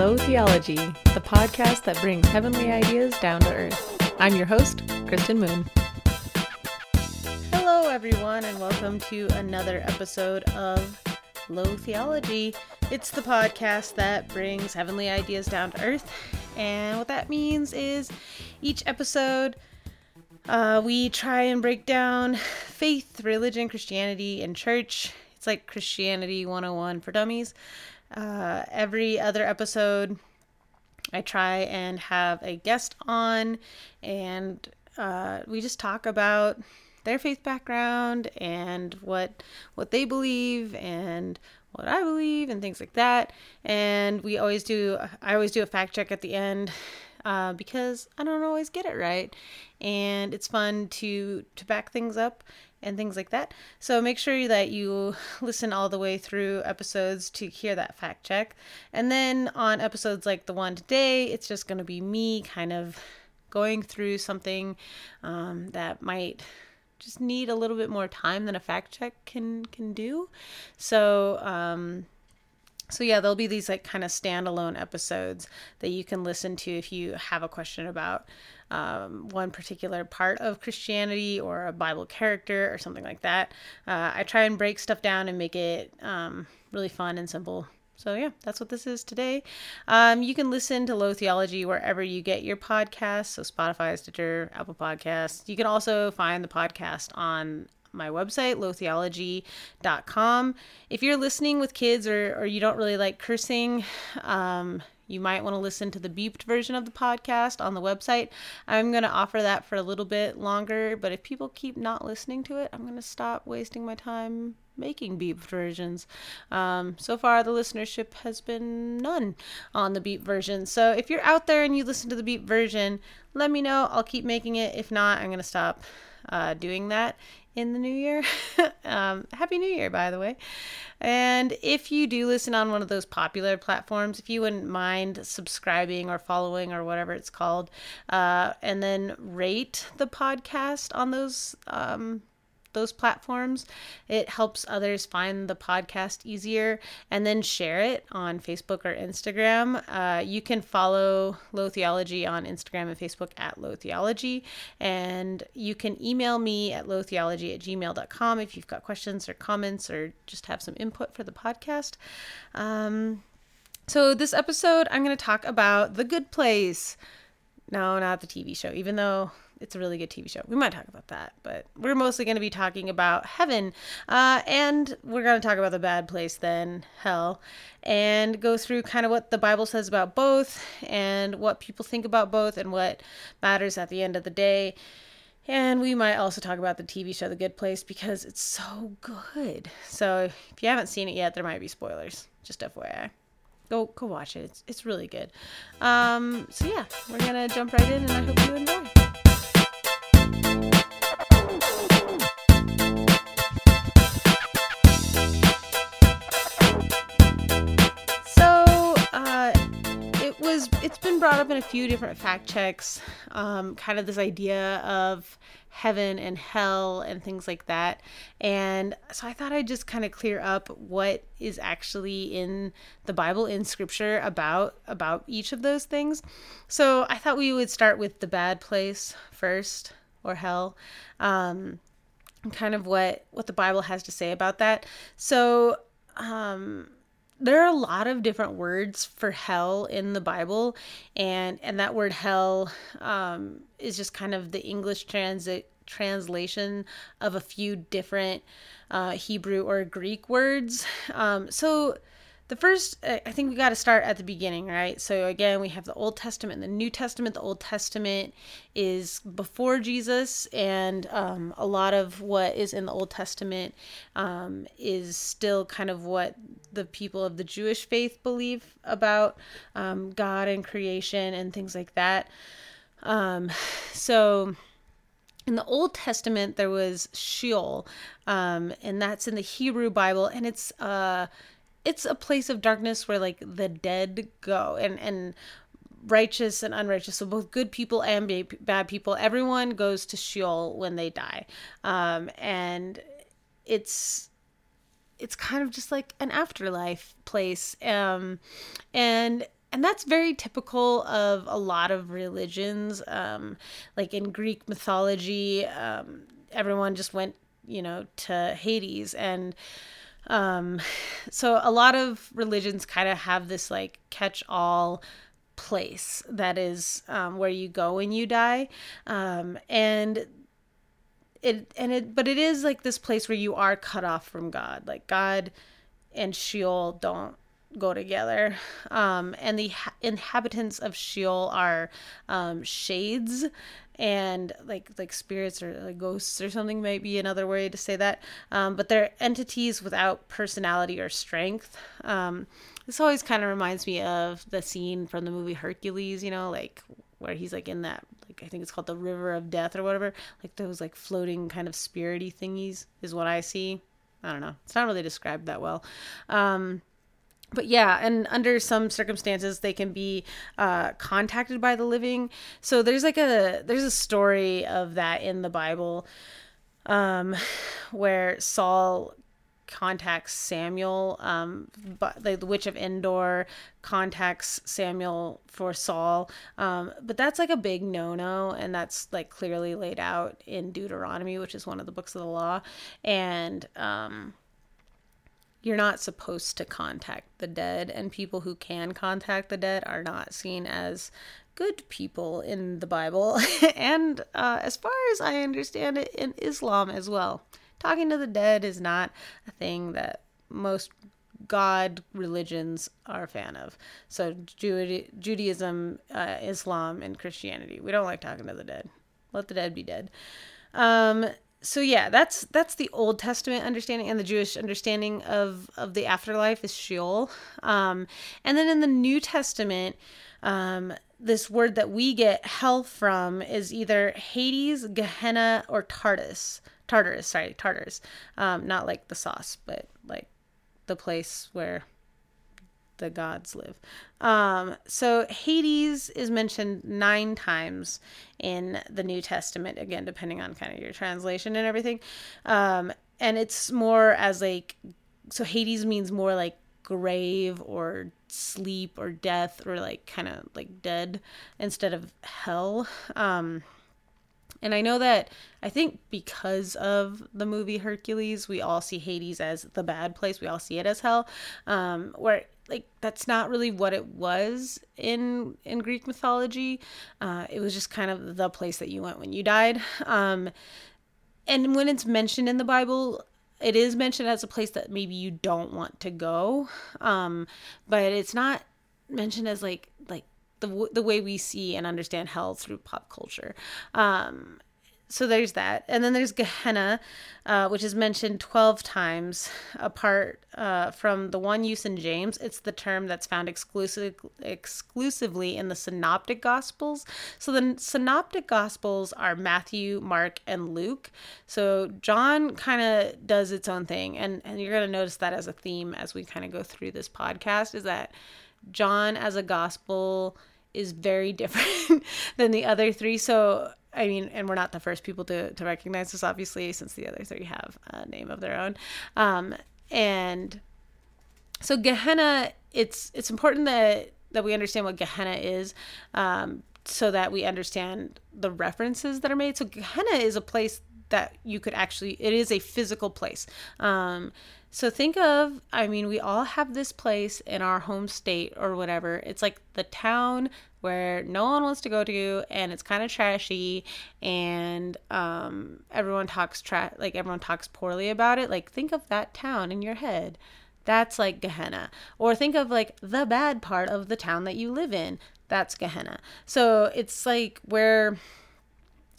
Low Theology, the podcast that brings heavenly ideas down to earth. I'm your host, Kristen Moon. Hello, everyone, and welcome to another episode of Low Theology. It's the podcast that brings heavenly ideas down to earth. And what that means is each episode, uh, we try and break down faith, religion, Christianity, and church. It's like Christianity 101 for dummies. Uh, every other episode, I try and have a guest on, and uh, we just talk about their faith background and what what they believe and what I believe and things like that. And we always do. I always do a fact check at the end uh, because I don't always get it right, and it's fun to to back things up and things like that. So make sure that you listen all the way through episodes to hear that fact check. And then on episodes like the one today, it's just going to be me kind of going through something um, that might just need a little bit more time than a fact check can can do. So um, so yeah, there'll be these like kind of standalone episodes that you can listen to if you have a question about um, one particular part of Christianity or a Bible character or something like that. Uh, I try and break stuff down and make it um, really fun and simple. So yeah, that's what this is today. Um, you can listen to Low Theology wherever you get your podcasts, so Spotify, Stitcher, Apple Podcasts. You can also find the podcast on my website, lowtheology.com. If you're listening with kids or, or you don't really like cursing, um, you might want to listen to the beeped version of the podcast on the website. I'm going to offer that for a little bit longer, but if people keep not listening to it, I'm going to stop wasting my time making beeped versions. Um, so far, the listenership has been none on the beep version. So if you're out there and you listen to the beep version, let me know. I'll keep making it. If not, I'm going to stop uh, doing that in the new year. um, Happy New Year, by the way. And if you do listen on one of those popular platforms, if you wouldn't mind subscribing or following or whatever it's called, uh, and then rate the podcast on those um, those platforms. It helps others find the podcast easier and then share it on Facebook or Instagram. Uh, you can follow Low Theology on Instagram and Facebook at Low Theology. And you can email me at lowtheology at gmail.com if you've got questions or comments or just have some input for the podcast. Um, so, this episode, I'm going to talk about The Good Place. No, not the TV show, even though it's a really good TV show. We might talk about that, but we're mostly going to be talking about heaven. Uh, and we're going to talk about the bad place, then hell, and go through kind of what the Bible says about both and what people think about both and what matters at the end of the day. And we might also talk about the TV show The Good Place because it's so good. So if you haven't seen it yet, there might be spoilers. Just FYI go go watch it. It's it's really good. Um, so yeah, we're gonna jump right in, and I hope you enjoy. Brought up in a few different fact checks. Um, kind of this idea of heaven and hell and things like that. And so I thought I'd just kind of clear up what is actually in the Bible in scripture about about each of those things. So I thought we would start with the bad place first or hell. Um kind of what what the Bible has to say about that. So um there are a lot of different words for hell in the Bible, and and that word hell um, is just kind of the English transit translation of a few different uh, Hebrew or Greek words. Um, so the first i think we got to start at the beginning right? So again we have the old testament and the new testament. The old testament is before jesus and um, a lot of what is in the old testament um, is still kind of what the people of the jewish faith believe about um, god and creation and things like that. Um, so in the Old Testament, there was Sheol, um, and that's in the Hebrew Bible, and it's uh, it's a place of darkness where like the dead go and and righteous and unrighteous. So both good people and bad people everyone goes to sheol when they die. Um, and it's it's kind of just like an afterlife place. Um and and that's very typical of a lot of religions. Um like in greek mythology um everyone just went you know to hades. And um so a lot of religions kind of have this like catch all place that is um, where you go when you die. Um, and it and it but it is like this place where you are cut off from god. Like god and sheol don't go together. Um, and the ha- inhabitants of sheol are um, shades and like like spirits or like ghosts or something might be another way to say that. Um, but they're entities without personality or strength. Um, this always kind of reminds me of the scene from the movie hercules you know like where he's like in that like i think it's called the river of death or whatever. Like those like floating kind of spirity thingies is what i see. I don't know. It's not really described that well. Um but yeah and under some circumstances they can be uh, contacted by the living. So there's like a there's a story of that in the bible um, where saul contacts samuel um, but the, the witch of endor contacts samuel for saul um, but that's like a big no-no and that's like clearly laid out in deuteronomy which is one of the books of the law. And um, you're not supposed to contact the dead, and people who can contact the dead are not seen as good people in the Bible, and uh, as far as I understand it, in Islam as well. Talking to the dead is not a thing that most God religions are a fan of. So, Judaism, uh, Islam, and Christianity, we don't like talking to the dead. Let the dead be dead. Um, so yeah, that's that's the Old Testament understanding and the Jewish understanding of of the afterlife is Sheol. Um, and then in the New Testament, um, this word that we get hell from is either Hades, Gehenna, or Tartarus. Tartarus, sorry, Tartarus. Um, not like the sauce, but like the place where the gods live. Um, so Hades is mentioned nine times in the New Testament, again, depending on kind of your translation and everything. Um, and it's more as like, so Hades means more like grave or sleep or death or like kind of like dead instead of hell. Um, and I know that I think because of the movie Hercules, we all see Hades as the bad place. We all see it as hell. Um, where like that's not really what it was in in Greek mythology. Uh, it was just kind of the place that you went when you died. Um, and when it's mentioned in the Bible, it is mentioned as a place that maybe you don't want to go. Um, but it's not mentioned as like like the the way we see and understand hell through pop culture. Um, so there's that. And then there's gehenna uh, which is mentioned 12 times apart uh, from the one use in james. It's the term that's found exclusive, exclusively in the synoptic gospels. So the synoptic gospels are matthew mark and luke. So john kind of does its own thing. And, and you're going to notice that as a theme as we kind of go through this podcast is that john as a gospel is very different than the other three. So I mean, and we're not the first people to, to recognize this, obviously, since the other three have a name of their own. Um, and so Gehenna, it's it's important that that we understand what Gehenna is, um, so that we understand the references that are made. So Gehenna is a place that you could actually it is a physical place. Um, so think of, I mean, we all have this place in our home state or whatever. It's like the town where no one wants to go to and it's kind of trashy and um, everyone talks like everyone talks poorly about it. Like think of that town in your head. That's like gehenna. Or think of like the bad part of the town that you live in. That's gehenna. So it's like where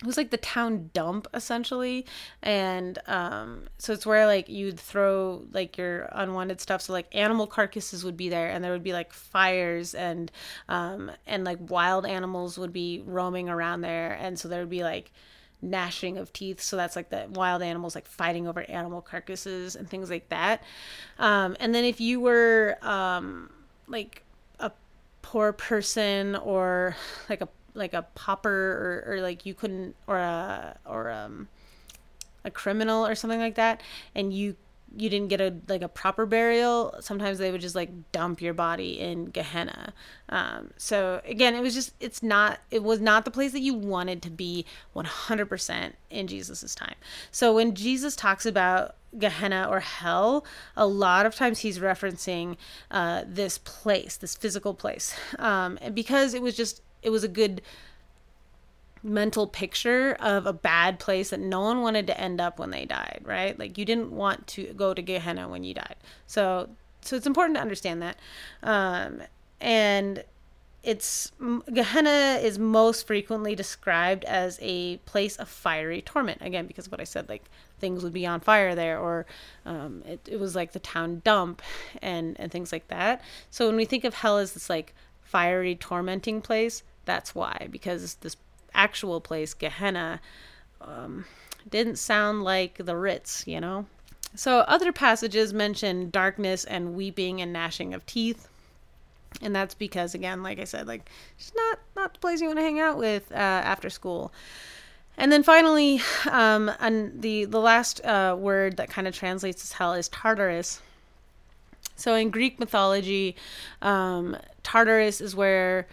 it was like the town dump essentially. And um so it's where like you'd throw like your unwanted stuff. So like animal carcasses would be there and there would be like fires and um and like wild animals would be roaming around there. And so there would be like gnashing of teeth. So that's like the wild animals like fighting over animal carcasses and things like that. Um and then if you were um like a poor person or like a like a pauper or, or like you couldn't or a or um a criminal or something like that and you you didn't get a like a proper burial, sometimes they would just like dump your body in Gehenna. Um, so again, it was just it's not it was not the place that you wanted to be 100% in Jesus's time. So when Jesus talks about Gehenna or hell, a lot of times he's referencing uh, this place, this physical place, um, and because it was just it was a good mental picture of a bad place that no one wanted to end up when they died, right? Like you didn't want to go to Gehenna when you died. So so it's important to understand that. Um, and it's Gehenna is most frequently described as a place of fiery torment. Again, because what I said, like things would be on fire there, or um, it, it was like the town dump and and things like that. So when we think of hell as this like fiery tormenting place, that's why because this actual place, Gehenna, um, didn't sound like the Ritz, you know? So other passages mention darkness and weeping and gnashing of teeth. And that's because, again, like I said, like it's not not the place you want to hang out with uh, after school. And then finally, um, and the the last uh, word that kind of translates as hell is Tartarus. So in Greek mythology, um, Tartarus is where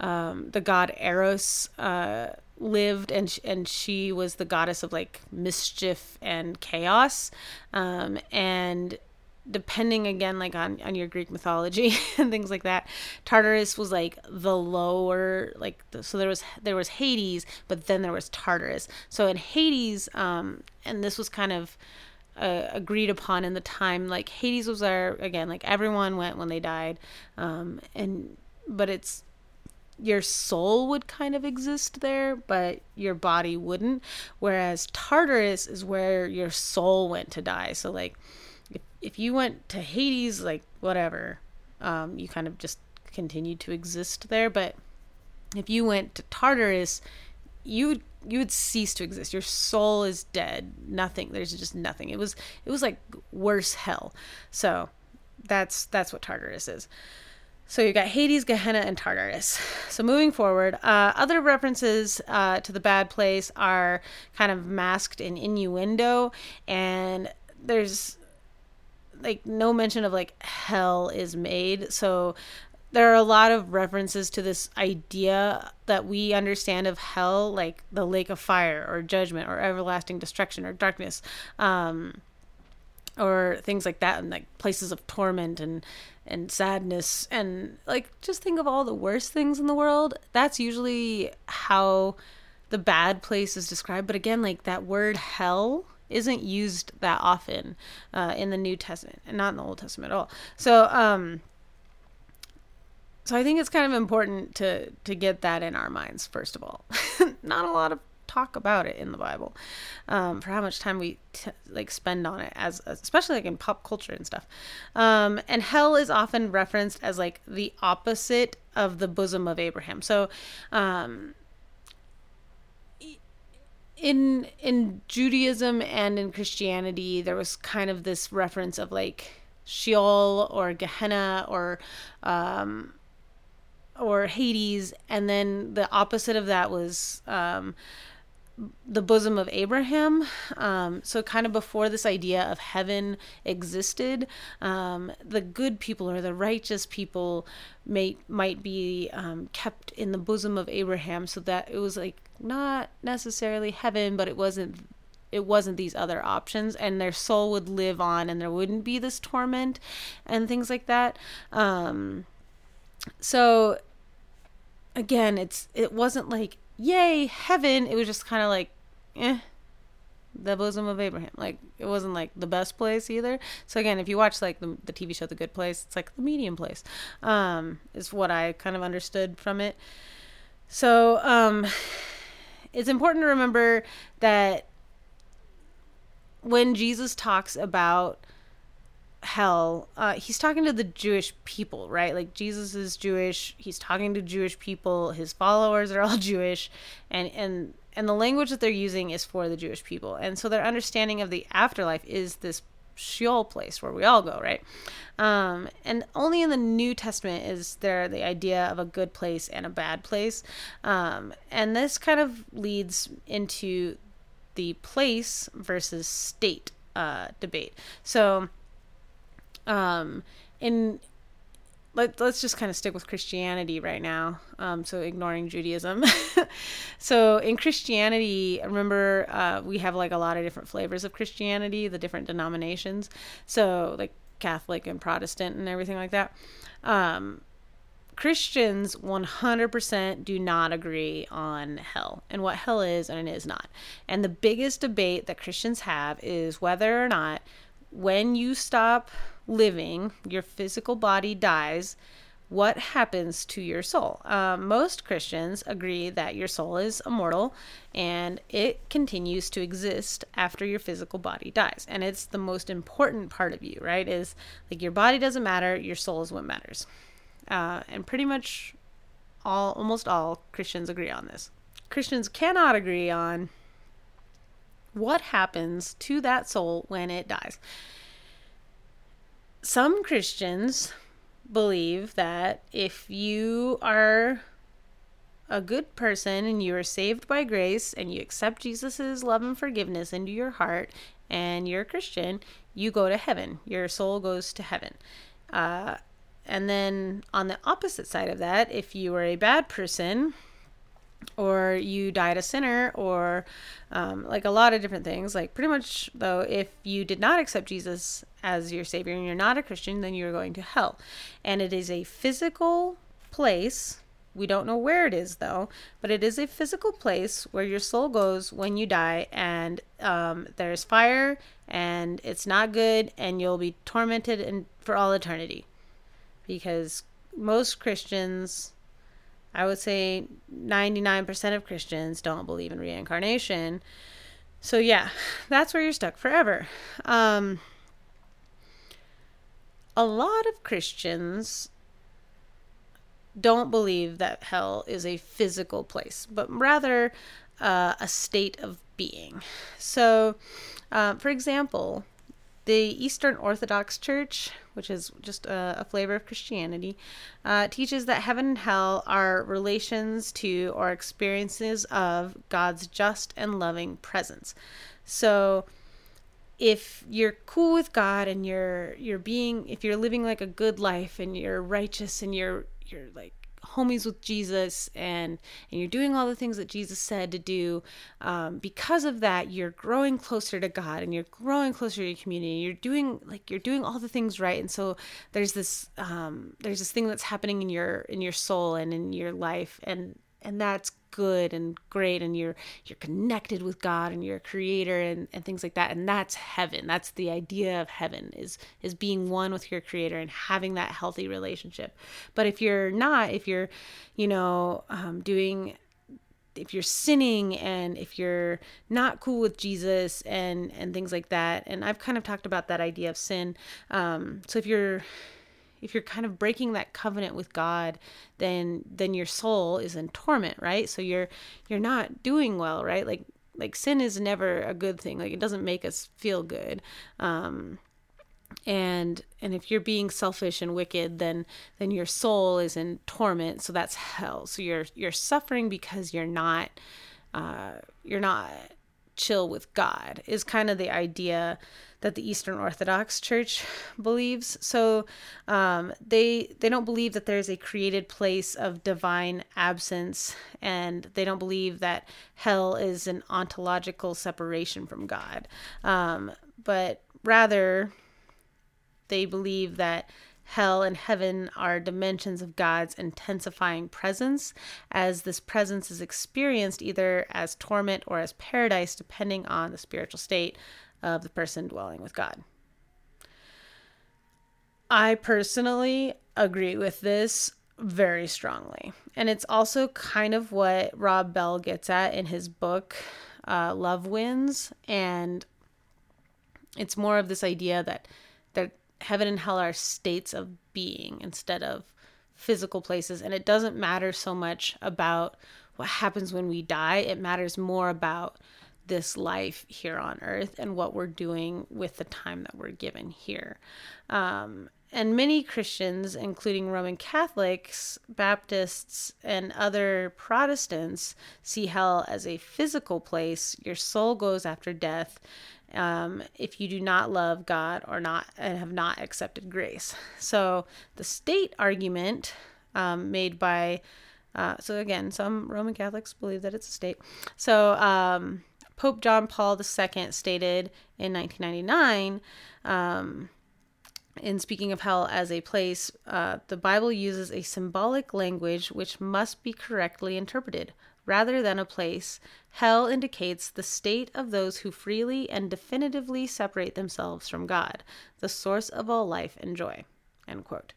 um, the god Eros uh, lived, and sh- and she was the goddess of like mischief and chaos, um, and depending again like on on your greek mythology and things like that tartarus was like the lower like the, so there was there was hades but then there was tartarus. So in hades um and this was kind of uh, agreed upon in the time like hades was there again like everyone went when they died. Um and but it's your soul would kind of exist there, but your body wouldn't. Whereas Tartarus is where your soul went to die. So like if if you went to Hades, like whatever, um, you kind of just continued to exist there. But if you went to Tartarus, you would you would cease to exist. Your soul is dead. Nothing. There's just nothing. It was it was like worse hell. So that's that's what Tartarus is. So you've got Hades, Gehenna, and Tartarus. So moving forward, uh, other references uh, to the bad place are kind of masked in innuendo, and there's like no mention of like hell is made. So there are a lot of references to this idea that we understand of hell, like the lake of fire or judgment or everlasting destruction or darkness. Um, or things like that and like places of torment and and sadness and like just think of all the worst things in the world. That's usually how the bad place is described. But again like that word hell isn't used that often uh, in the new testament and not in the old testament at all. So um so i think it's kind of important to to get that in our minds first of all. Not a lot of talk about it in the Bible, um, for how much time we t- like spend on it, as especially like in pop culture and stuff. Um, and hell is often referenced as like the opposite of the bosom of Abraham. So, um, in in Judaism and in Christianity, there was kind of this reference of like Sheol or Gehenna or um, or Hades, and then the opposite of that was um, the bosom of Abraham. Um, so, kind of before this idea of heaven existed, um, the good people or the righteous people may might be um, kept in the bosom of Abraham, so that it was like not necessarily heaven, but it wasn't. It wasn't these other options, and their soul would live on, and there wouldn't be this torment and things like that. Um, so, again, it's it wasn't like yay, heaven. It was just kind of like, eh, the bosom of Abraham. Like, it wasn't like the best place either. So, again, if you watch like the, the TV show The Good Place, it's like the medium place, um, is what I kind of understood from it. So, um, it's important to remember that when Jesus talks about hell uh, he's talking to the jewish people right? Like jesus is jewish. He's talking to jewish people. His followers are all jewish. And and and the language that they're using is for the jewish people. And so their understanding of the afterlife is this sheol place where we all go right? Um, and only in the new testament is there the idea of a good place and a bad place. Um, and this kind of leads into the place versus state uh, debate. So, um, in let, let's just kind of stick with Christianity right now. Um, so ignoring Judaism. so in Christianity, remember uh, we have like a lot of different flavors of Christianity, the different denominations. So like Catholic and Protestant and everything like that. Um, Christians 100% do not agree on hell and what hell is and it is not. And the biggest debate that Christians have is whether or not when you stop living, your physical body dies, what happens to your soul? Um, most Christians agree that your soul is immortal and it continues to exist after your physical body dies. And it's the most important part of you, right? Is like your body doesn't matter, your soul is what matters. Uh, and pretty much all, almost all Christians agree on this. Christians cannot agree on what happens to that soul when it dies some Christians believe that if you are a good person and you are saved by grace and you accept Jesus' love and forgiveness into your heart and you're a Christian, you go to heaven. Your soul goes to heaven. Uh, and then on the opposite side of that, if you are a bad person, or you died a sinner or um, like a lot of different things. Like pretty much though if you did not accept jesus as your savior and you're not a christian then you're going to hell. And it is a physical place. We don't know where it is though but it is a physical place where your soul goes when you die and um, there's fire and it's not good and you'll be tormented in, for all eternity. Because most christians I would say 99% of Christians don't believe in reincarnation. So, yeah, that's where you're stuck forever. Um, a lot of Christians don't believe that hell is a physical place, but rather uh, a state of being. So, uh, for example, the Eastern Orthodox Church, which is just a, a flavor of Christianity, uh, teaches that heaven and hell are relations to or experiences of God's just and loving presence. So, if you're cool with God and you're you're being if you're living like a good life and you're righteous and you're you're like homies with Jesus and and you're doing all the things that Jesus said to do, um, because of that, you're growing closer to God and you're growing closer to your community. You're doing like you're doing all the things right, and so there's this um, there's this thing that's happening in your in your soul and in your life, and and that's good and great and you're you're connected with God and you're a creator and, and things like that. And that's heaven. That's the idea of heaven is is being one with your creator and having that healthy relationship. But if you're not if you're you know um, doing if you're sinning and if you're not cool with Jesus and and things like that and I've kind of talked about that idea of sin. Um, so if you're if you're kind of breaking that covenant with God, then then your soul is in torment, right? So you're you're not doing well, right? Like like sin is never a good thing. Like it doesn't make us feel good. Um and and if you're being selfish and wicked then then your soul is in torment so that's hell so you're you're suffering because you're not uh you're not chill with god is kind of the idea that the Eastern Orthodox Church believes. So um, they they don't believe that there's a created place of divine absence, and they don't believe that hell is an ontological separation from God. Um, but rather, they believe that hell and heaven are dimensions of God's intensifying presence, as this presence is experienced either as torment or as paradise, depending on the spiritual state of the person dwelling with God. I personally agree with this very strongly. And it's also kind of what Rob Bell gets at in his book, uh, Love Wins. And it's more of this idea that, that heaven and hell are states of being instead of physical places. And it doesn't matter so much about what happens when we die, it matters more about this life here on earth and what we're doing with the time that we're given here. Um, and many Christians, including Roman Catholics, Baptists, and other Protestants, see hell as a physical place. Your soul goes after death, um, if you do not love God or not and have not accepted grace. So the state argument um, made by uh, so again, some Roman Catholics believe that it's a state. So um, Pope John Paul II stated in 1999. Um, in speaking of hell as a place, uh, the Bible uses a symbolic language which must be correctly interpreted. Rather than a place, hell indicates the state of those who freely and definitively separate themselves from God, the source of all life and joy. End quote.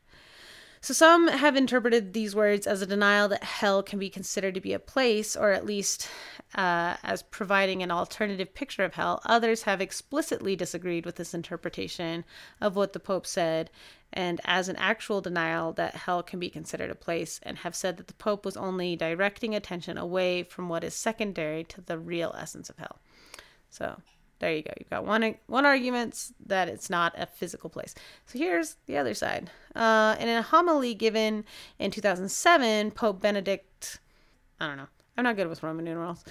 So some have interpreted these words as a denial that hell can be considered to be a place, or at least uh, as providing an alternative picture of hell. Others have explicitly disagreed with this interpretation of what the Pope said, and as an actual denial that hell can be considered a place, and have said that the Pope was only directing attention away from what is secondary to the real essence of hell. So there you go. You've got one one argument that it's not a physical place. So here's the other side. Uh, in a homily given in 2007, Pope Benedict, I don't know, I'm not good with Roman numerals.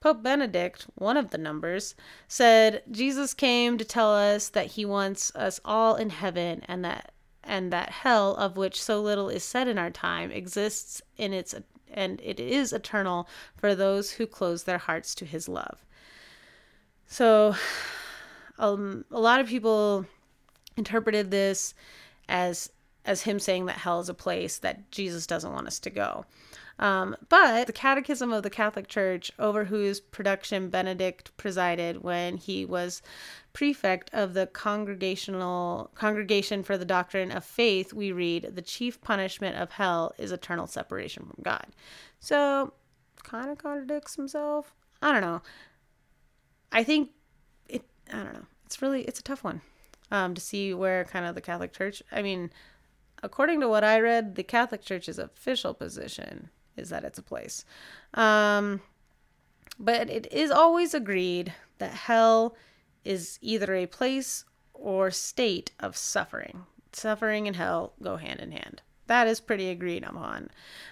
Pope Benedict, one of the numbers, said Jesus came to tell us that he wants us all in heaven and that and that hell of which so little is said in our time exists in its and it is eternal for those who close their hearts to his love. So, um, a lot of people interpreted this as as him saying that hell is a place that Jesus doesn't want us to go. Um, but the Catechism of the Catholic Church, over whose production Benedict presided when he was prefect of the Congregational Congregation for the Doctrine of Faith, we read, "The chief punishment of hell is eternal separation from God." So, kind of contradicts himself. I don't know. I think it. I don't know. It's really it's a tough one um, to see where kind of the Catholic Church. I mean, according to what I read, the Catholic Church's official position is that it's a place. Um, but it is always agreed that hell is either a place or state of suffering. Suffering and hell go hand in hand. That is pretty agreed upon.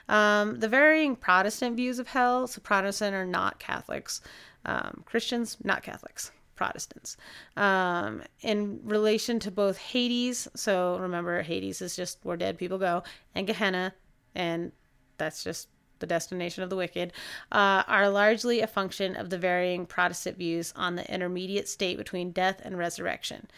Um, the varying Protestant views of hell, so Protestant are not Catholics, um, Christians, not Catholics, Protestants. Um, in relation to both Hades, so remember, Hades is just where dead people go, and Gehenna, and that's just the destination of the wicked, uh, are largely a function of the varying Protestant views on the intermediate state between death and resurrection,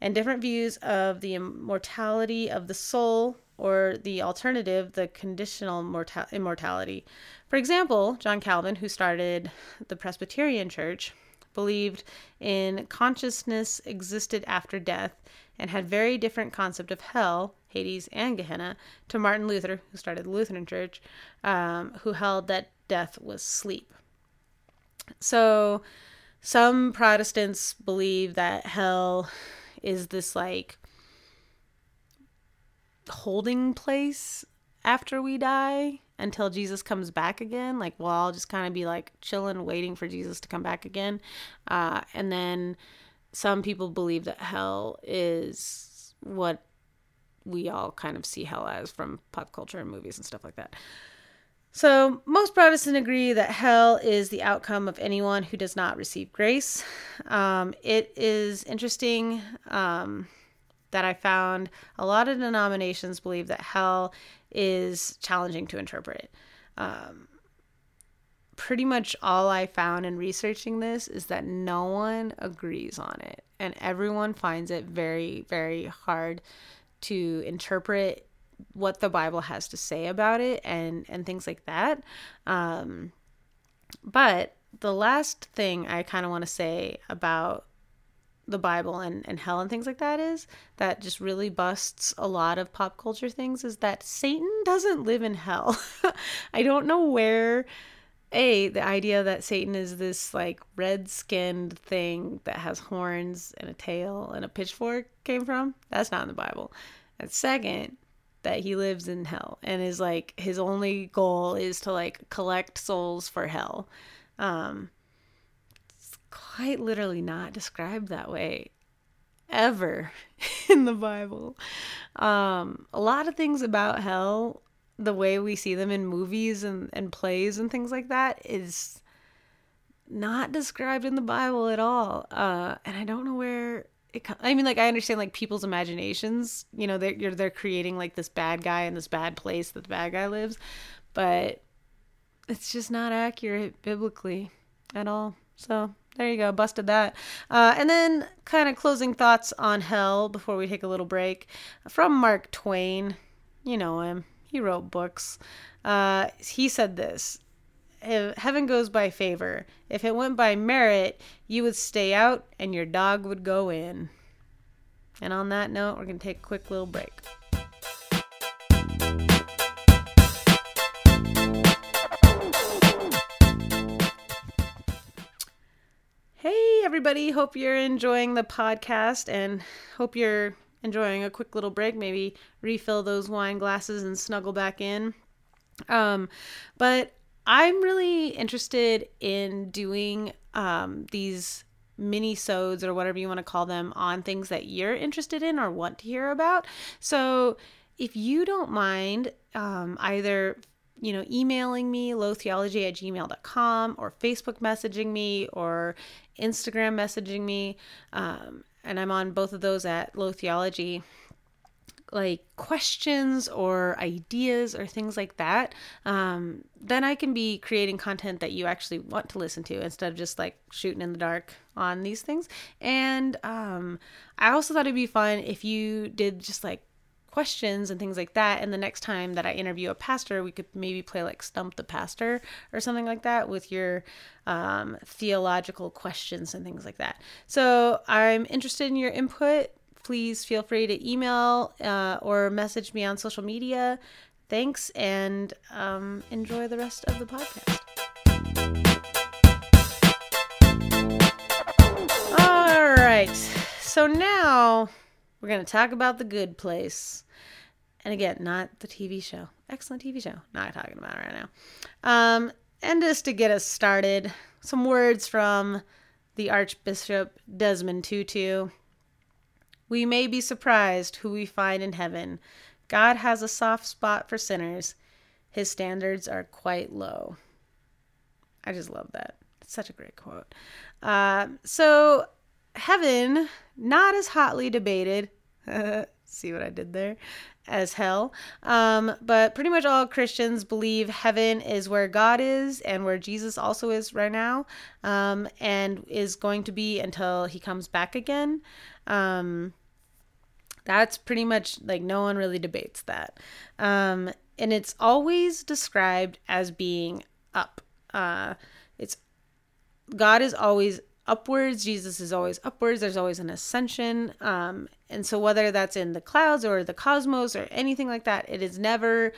and different views of the immortality of the soul, or the alternative, the conditional mortal- immortality. For example, John Calvin, who started the Presbyterian Church, believed in consciousness existed after death and had very different concept of hell, Hades and Gehenna, to Martin Luther, who started the Lutheran Church, um, who held that death was sleep. So, some Protestants believe that hell is this like holding place after we die until Jesus comes back again. Like we'll all just kind of be like chilling, waiting for Jesus to come back again. Uh, and then some people believe that hell is what we all kind of see hell as from pop culture and movies and stuff like that. So, most Protestants agree that hell is the outcome of anyone who does not receive grace. Um, it is interesting. Um, that I found a lot of denominations believe that hell is challenging to interpret. Um, pretty much all I found in researching this is that no one agrees on it, and everyone finds it very, very hard to interpret what the Bible has to say about it and and things like that. Um, but the last thing I kind of want to say about the Bible and, and hell and things like that is that just really busts a lot of pop culture things is that Satan doesn't live in hell. I don't know where a the idea that Satan is this like red skinned thing that has horns and a tail and a pitchfork came from. That's not in the Bible. And second, that he lives in hell and is like his only goal is to like collect souls for hell. Um quite literally not described that way ever in the Bible. Um, a lot of things about hell, the way we see them in movies and, and plays and things like that, is not described in the Bible at all. Uh, and I don't know where it. I mean, like I understand like people's imaginations. You know, they're they're creating like this bad guy in this bad place that the bad guy lives, but it's just not accurate biblically at all. So there you go, busted that. Uh, and then kind of closing thoughts on hell before we take a little break from Mark Twain. You know him. He wrote books. Uh, he said this heaven goes by favor. If it went by merit, you would stay out and your dog would go in. And on that note, we're going to take a quick little break. Everybody. Hope you're enjoying the podcast and hope you're enjoying a quick little break. Maybe refill those wine glasses and snuggle back in. Um, but I'm really interested in doing um, these mini sodes or whatever you want to call them on things that you're interested in or want to hear about. So if you don't mind um, either you know emailing me lowtheology at gmail.com or facebook messaging me or instagram messaging me um, and i'm on both of those at low theology like questions or ideas or things like that, um, then I can be creating content that you actually want to listen to instead of just like shooting in the dark on these things. And um, I also thought it'd be fun if you did just like questions and things like that. And the next time that I interview a pastor, we could maybe play like Stump the Pastor or something like that with your um, theological questions and things like that. So I'm interested in your input please feel free to email uh, or message me on social media. Thanks and um, enjoy the rest of the podcast. All right. So now we're going to talk about The Good Place. And again, not the TV show. Excellent TV show. Not talking about it right now. Um, and just to get us started, some words from the Archbishop Desmond Tutu. We may be surprised who we find in heaven. God has a soft spot for sinners. His standards are quite low. I just love that. It's such a great quote. Uh, so, heaven, not as hotly debated. See what I did there? As hell. Um, but pretty much all Christians believe heaven is where God is and where Jesus also is right now um, and is going to be until he comes back again. Um, that's pretty much like no one really debates that. Um, and it's always described as being up. Uh, it's God is always upwards. Jesus is always upwards. There's always an ascension. Um, and so whether that's in the clouds or the cosmos or anything like that, it is never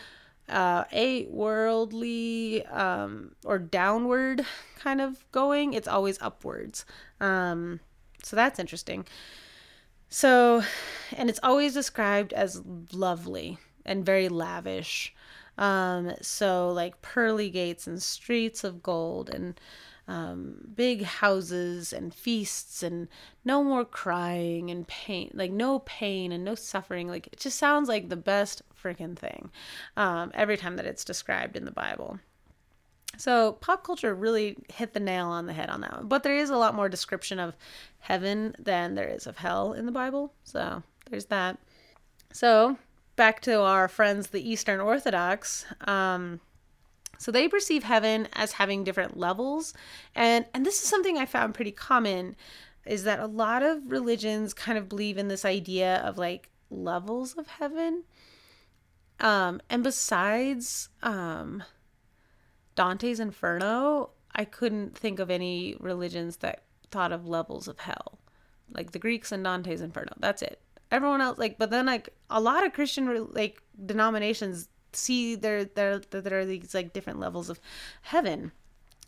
uh, a worldly um, or downward kind of going. It's always upwards. Um, so that's interesting. So, and it's always described as lovely and very lavish. Um, so like pearly gates and streets of gold and um, big houses and feasts and no more crying and pain, like no pain and no suffering. Like it just sounds like the best freaking thing um, every time that it's described in the Bible. So pop culture really hit the nail on the head on that one. But there is a lot more description of heaven than there is of hell in the Bible. So there's that. So back to our friends, the Eastern Orthodox. Um, so they perceive heaven as having different levels, and and this is something I found pretty common, is that a lot of religions kind of believe in this idea of like levels of heaven. Um, and besides, um, Dante's Inferno, I couldn't think of any religions that thought of levels of hell. Like the Greeks and Dante's Inferno. That's it. Everyone else like but then like a lot of Christian like denominations see there there there are these like different levels of heaven.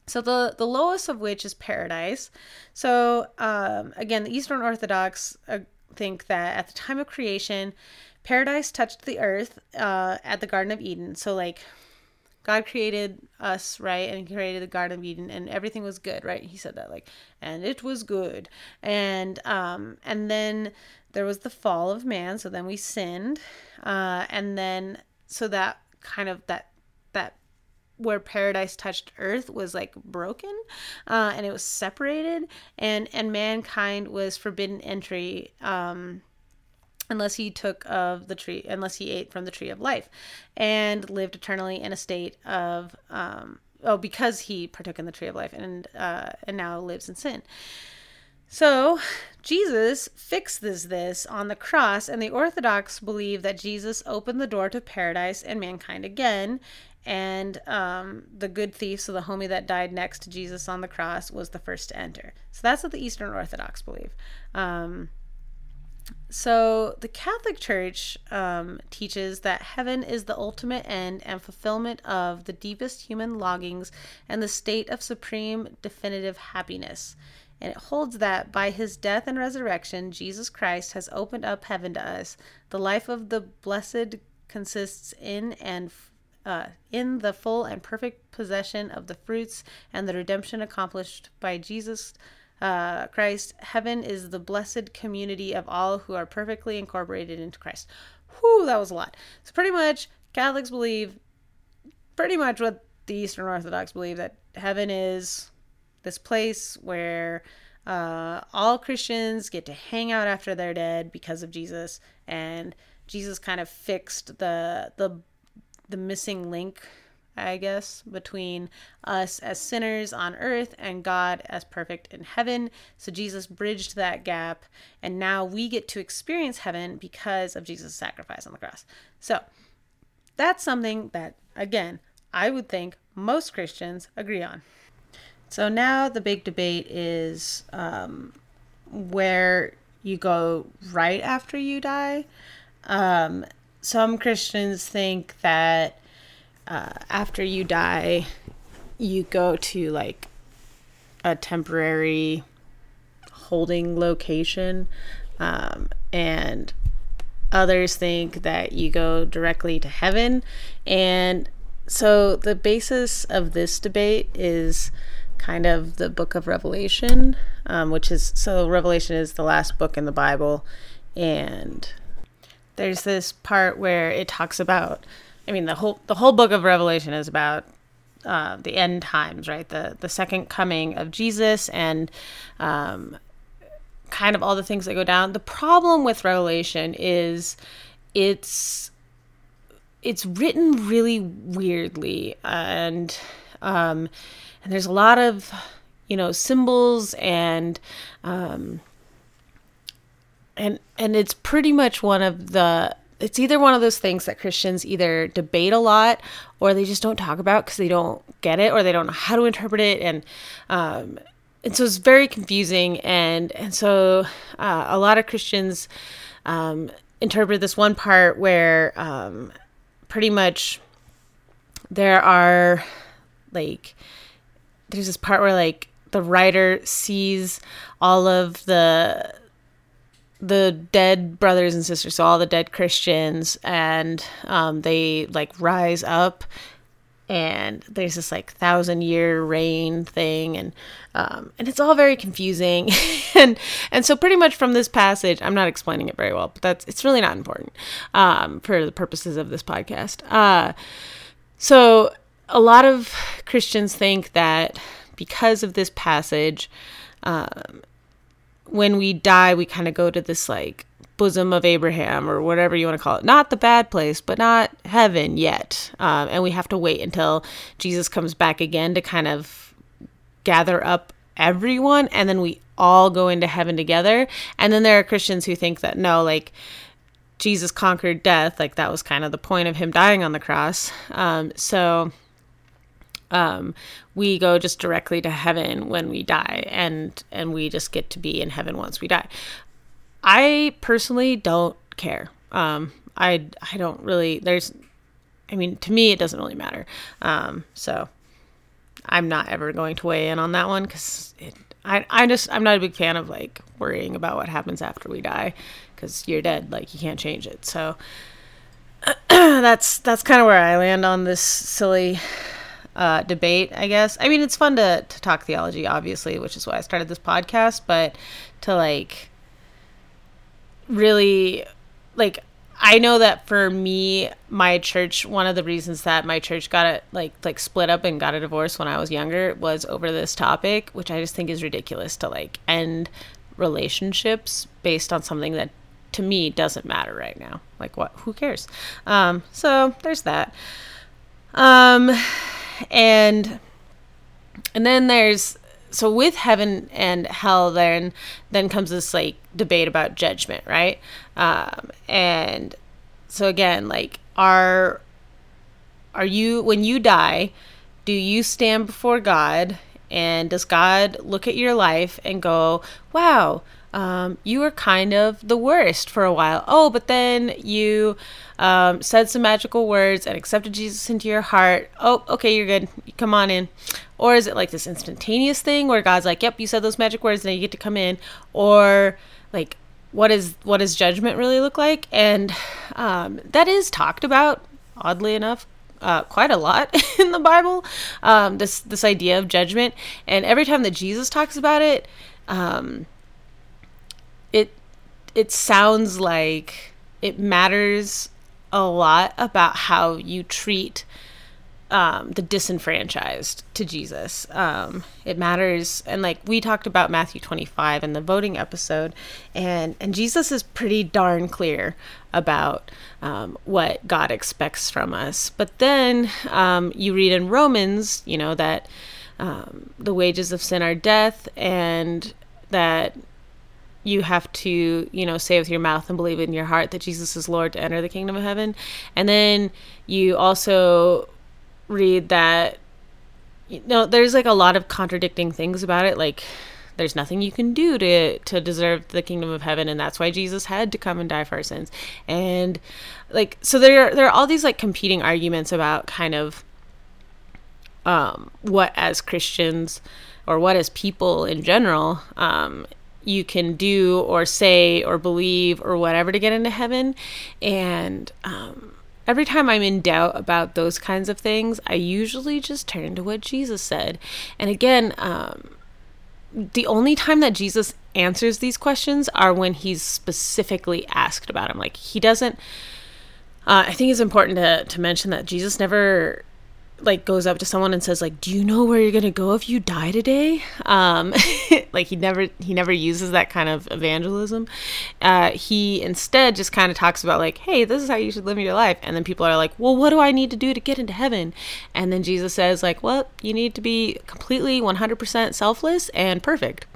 So the the lowest of which is paradise. So um again, the Eastern Orthodox uh, think that at the time of creation, paradise touched the earth uh, at the Garden of Eden. So like God created us, right? And he created the Garden of Eden and everything was good, right? He said that like and it was good. And um and then there was the fall of man, so then we sinned. Uh and then so that kind of that that where paradise touched earth was like broken uh, and it was separated and and mankind was forbidden entry um, unless he took of the tree unless he ate from the tree of life and lived eternally in a state of um, oh because he partook in the tree of life and uh, and now lives in sin so jesus fixes this on the cross and the orthodox believe that jesus opened the door to paradise and mankind again and um, the good thief, so the homie that died next to Jesus on the cross, was the first to enter. So that's what the Eastern Orthodox believe. Um, so the Catholic Church um, teaches that heaven is the ultimate end and fulfillment of the deepest human longings and the state of supreme definitive happiness. And it holds that by his death and resurrection, Jesus Christ has opened up heaven to us. The life of the blessed consists in and uh, in the full and perfect possession of the fruits and the redemption accomplished by Jesus uh, Christ. Heaven is the blessed community of all who are perfectly incorporated into Christ. Whew, that was a lot. So, pretty much, Catholics believe pretty much what the Eastern Orthodox believe that heaven is this place where uh, all Christians get to hang out after they're dead because of Jesus, and Jesus kind of fixed the the the missing link I guess, between us as sinners on earth and God as perfect in heaven. So Jesus bridged that gap, and now we get to experience heaven because of Jesus' sacrifice on the cross. So that's something that, again, I would think most Christians agree on. So now the big debate is um, where you go right after you die. Um, some Christians think that uh, after you die, you go to like a temporary holding location. Um, and others think that you go directly to heaven. And so the basis of this debate is kind of the book of Revelation, um, which is so Revelation is the last book in the Bible. And there's this part where it talks about I mean, the whole the whole book of Revelation is about uh, the end times, right? The the second coming of Jesus and um, kind of all the things that go down. The problem with Revelation is it's it's written really weirdly and um, and there's a lot of you know symbols and um, and and it's pretty much one of the it's either one of those things that Christians either debate a lot or they just don't talk about because they don't get it or they don't know how to interpret it. And um, and so it's very confusing. And and so uh, a lot of Christians um, interpret this one part where um, pretty much there are like there's this part where like the writer sees all of the the dead brothers and sisters, so all the dead Christians, and um, they like rise up, and there's this like thousand year reign thing, and um, and it's all very confusing, and and so pretty much from this passage, I'm not explaining it very well, but that's it's really not important um, for the purposes of this podcast. Uh, so a lot of Christians think that because of this passage. Um, when we die, we kind of go to this like bosom of Abraham or whatever you want to call it. Not the bad place, but not heaven yet. Um, and we have to wait until Jesus comes back again to kind of gather up everyone and then we all go into heaven together. And then there are Christians who think that no, like Jesus conquered death. Like that was kind of the point of him dying on the cross. Um, so um, we go just directly to heaven when we die and and we just get to be in heaven once we die. I personally don't care. Um, i i don't really there's i mean to me it doesn't really matter. Um, so i'm not ever going to weigh in on that one because I, I just i'm not a big fan of like worrying about what happens after we die because you're dead like you can't change it. So that's that's kind of where i land on this silly uh, debate, I guess. I mean, it's fun to, to talk theology, obviously, which is why I started this podcast, but to like really, like, I know that for me, my church, one of the reasons that my church got it like like split up and got a divorce when I was younger was over this topic, which I just think is ridiculous to like end relationships based on something that to me doesn't matter right now. Like what who cares? Um so there's that. Um and and then there's so with heaven and hell then then comes this like debate about judgment right? Um, and so again like are are you when you die do you stand before god? And does god look at your life and go wow um, you were kind of the worst for a while. Oh, but then you um, said some magical words and accepted Jesus into your heart. Oh, okay, you're good. Come on in. Or is it like this instantaneous thing where God's like, "Yep, you said those magic words, now you get to come in," or like, what is what does judgment really look like? And um, that is talked about, oddly enough, uh, quite a lot in the Bible. Um, this this idea of judgment, and every time that Jesus talks about it, um, it it sounds like it matters a lot about how you treat um, the disenfranchised to Jesus. Um, it matters, and like we talked about Matthew 25 in the voting episode, and and Jesus is pretty darn clear about um, what God expects from us. But then um, you read in Romans, you know that um, the wages of sin are death, and that you have to, you know, say with your mouth and believe in your heart that Jesus is Lord to enter the kingdom of heaven. And then you also read that you know there's like a lot of contradicting things about it like there's nothing you can do to to deserve the kingdom of heaven and that's why Jesus had to come and die for our sins and like so there are, there are all these like competing arguments about kind of um what as Christians or what as people in general um you can do or say or believe or whatever to get into heaven and um every time I'm in doubt about those kinds of things, I usually just turn to what Jesus said. And again, um, the only time that Jesus answers these questions are when he's specifically asked about them. Like he doesn't. Uh, I think it's important to to mention that Jesus never like goes up to someone and says like do you know where you're gonna go if you die today um like he never he never uses that kind of evangelism. Uh he instead just kind of talks about like hey this is how you should live your life. And then people are like well what do i need to do to get into heaven? And then jesus says like well you need to be completely 100% selfless and perfect.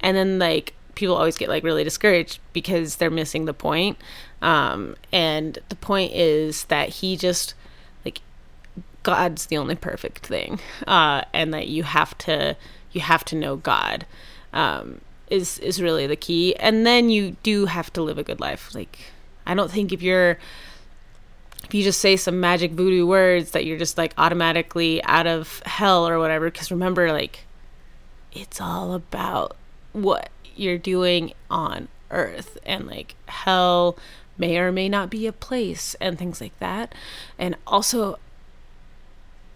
And then like people always get like really discouraged because they're missing the point. Um and the point is that he just like God's the only perfect thing, uh, and that you have to you have to know God um, is is really the key, and then you do have to live a good life. Like I don't think if you're if you just say some magic voodoo words that you're just like automatically out of hell or whatever. Because remember, like it's all about what you're doing on earth, and like hell may or may not be a place and things like that. And also,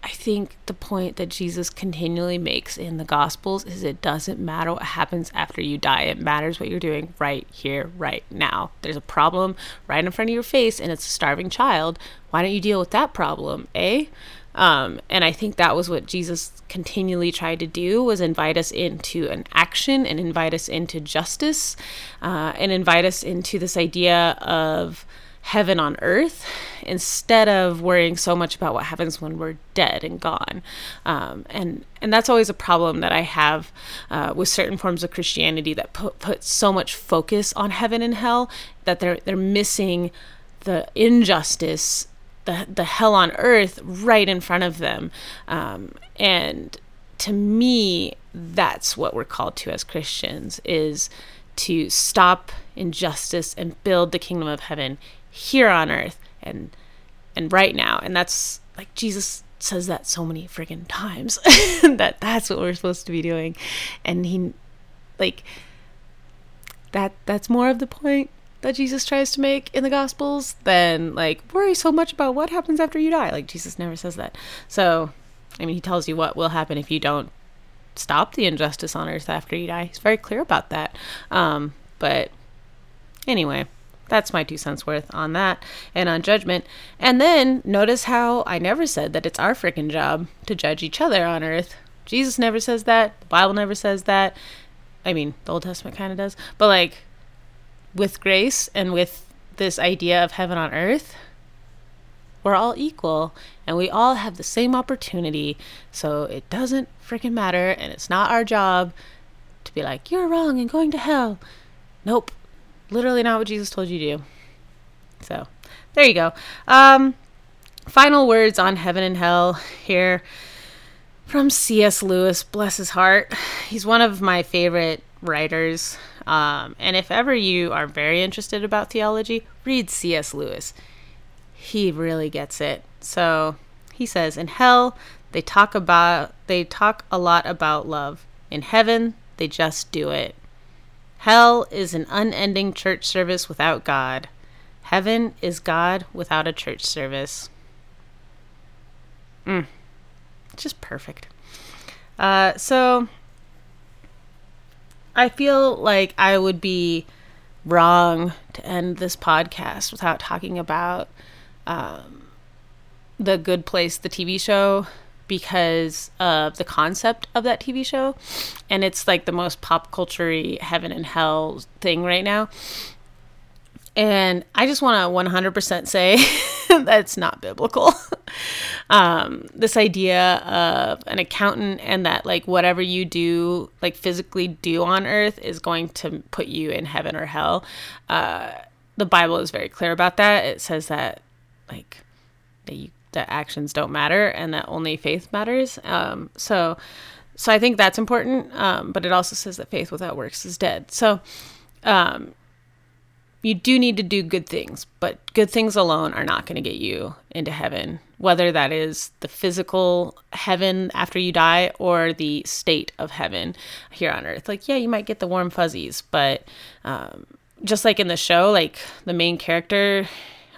I think the point that Jesus continually makes in the Gospels is it doesn't matter what happens after you die. It matters what you're doing right here, right now. There's a problem right in front of your face and it's a starving child. Why don't you deal with that problem, eh? Um, and I think that was what Jesus continually tried to do was invite us into an action and invite us into justice uh, and invite us into this idea of heaven on earth instead of worrying so much about what happens when we're dead and gone. Um, and and that's always a problem that I have uh, with certain forms of Christianity that put put so much focus on heaven and hell that they're they're missing the injustice. The, the hell on earth right in front of them. Um, and to me, that's what we're called to as Christians is to stop injustice and build the kingdom of heaven here on earth and and right now. And that's like jesus says that so many friggin' times that that's what we're supposed to be doing. And he like that that's more of the point that jesus tries to make in the gospels than like worry so much about what happens after you die. Like jesus never says that. So i mean he tells you what will happen if you don't stop the injustice on earth after you die. He's very clear about that. Um but anyway that's my two cents worth on that and on judgment. And then notice how I never said that it's our freaking job to judge each other on earth. Jesus never says that. The Bible never says that. I mean, the Old Testament kind of does. But like with grace and with this idea of heaven on earth, we're all equal and we all have the same opportunity. So it doesn't freaking matter and it's not our job to be like, you're wrong and going to hell. Nope. Literally not what Jesus told you to do. So there you go. Um, final words on heaven and hell here from C.S. Lewis. Bless his heart. He's one of my favorite writers. Um, and if ever you are very interested about theology, read C.S. Lewis. He really gets it. So he says, in hell, they talk about they talk a lot about love. In heaven, they just do it. Hell is an unending church service without God. Heaven is God without a church service. Mm. Just perfect. Uh, so, I feel like I would be wrong to end this podcast without talking about um, the Good Place, the TV show, because of the concept of that TV show. And it's like the most pop culture heaven and hell thing right now. And I just want to 100% say that's not biblical. um, this idea of an accountant and that, like, whatever you do, like, physically do on earth is going to put you in heaven or hell. Uh, the Bible is very clear about that. It says that, like, that you that actions don't matter and that only faith matters. Um, so, so I think that's important. Um, but it also says that faith without works is dead. So, um, you do need to do good things, but good things alone are not going to get you into heaven, whether that is the physical heaven after you die or the state of heaven here on earth. Like, yeah, you might get the warm fuzzies, but um, just like in the show, like the main character,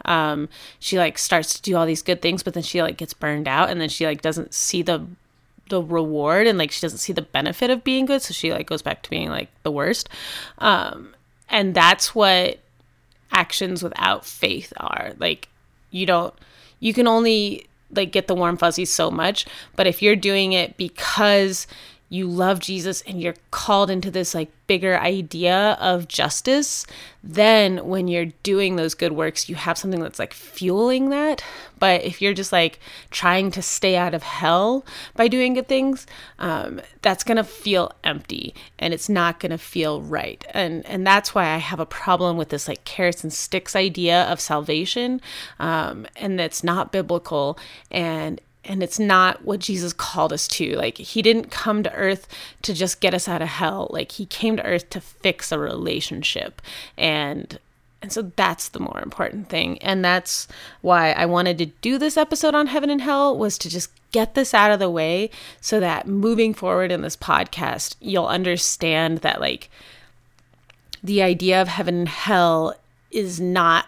um, she like starts to do all these good things, but then she like gets burned out, and then she like doesn't see the the reward and like she doesn't see the benefit of being good so she like goes back to being like the worst. Um and that's what actions without faith are. Like you don't you can only like get the warm fuzzies so much but if you're doing it because you love Jesus and you're called into this like bigger idea of justice, then when you're doing those good works, you have something that's like fueling that. But if you're just like trying to stay out of hell by doing good things, um, that's gonna feel empty and it's not gonna feel right. And and that's why I have a problem with this like carrots and sticks idea of salvation, um, and that's not biblical. And and it's not what Jesus called us to. Like, he didn't come to earth to just get us out of hell. Like, he came to earth to fix a relationship. And and so that's the more important thing. And that's why I wanted to do this episode on heaven and hell was to just get this out of the way so that moving forward in this podcast, you'll understand that like the idea of heaven and hell is not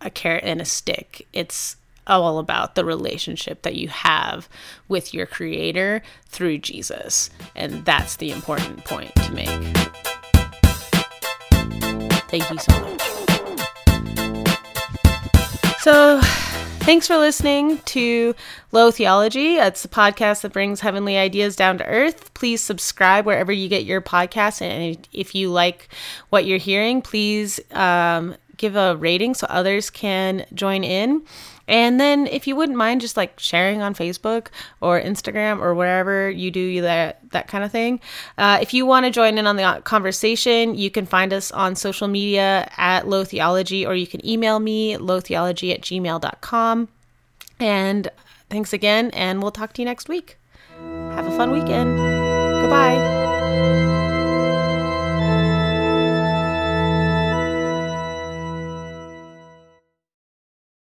a carrot and a stick. It's all about the relationship that you have with your creator through Jesus. And that's the important point to make. Thank you so much. So, thanks for listening to Low Theology. It's a podcast that brings heavenly ideas down to earth. Please subscribe wherever you get your podcasts. And if you like what you're hearing, please um, give a rating so others can join in. And then if you wouldn't mind just like sharing on Facebook or Instagram or wherever you do that that kind of thing. Uh, if you want to join in on the conversation, you can find us on social media at Low Theology or you can email me lowtheology at gmail.com. And thanks again, and we'll talk to you next week. Have a fun weekend. Goodbye.